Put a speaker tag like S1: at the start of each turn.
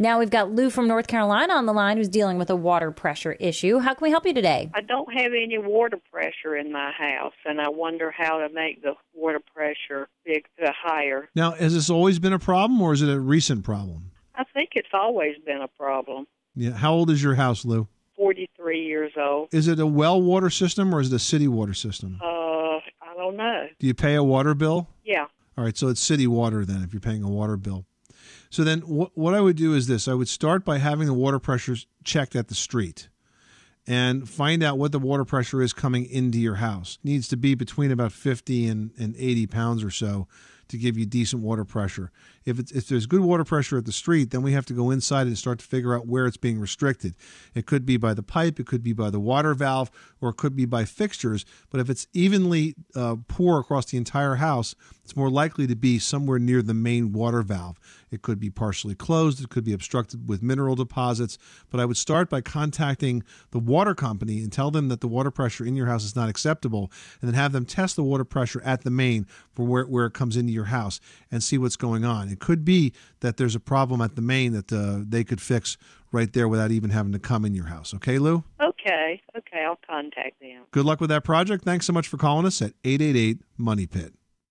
S1: Now we've got Lou from North Carolina on the line who's dealing with a water pressure issue. How can we help you today?
S2: I don't have any water pressure in my house, and I wonder how to make the water pressure big uh, higher.
S3: Now, has this always been a problem, or is it a recent problem?
S2: I think it's always been a problem.
S3: Yeah. How old is your house, Lou?
S2: 43 years old.
S3: Is it a well water system or is it a city water system?
S2: Uh, I don't know.
S3: Do you pay a water bill?
S2: Yeah.
S3: All right, so it's city water then if you're paying a water bill. So then what I would do is this. I would start by having the water pressures checked at the street and find out what the water pressure is coming into your house. needs to be between about 50 and, and 80 pounds or so to give you decent water pressure. If if there's good water pressure at the street, then we have to go inside and start to figure out where it's being restricted. It could be by the pipe, it could be by the water valve, or it could be by fixtures. But if it's evenly uh, poor across the entire house, it's more likely to be somewhere near the main water valve. It could be partially closed, it could be obstructed with mineral deposits. But I would start by contacting the water company and tell them that the water pressure in your house is not acceptable, and then have them test the water pressure at the main for where, where it comes into your house and see what's going on. It could be that there's a problem at the main that uh, they could fix right there without even having to come in your house. Okay, Lou?
S2: Okay. Okay. I'll contact them.
S3: Good luck with that project. Thanks so much for calling us at 888 Money Pit.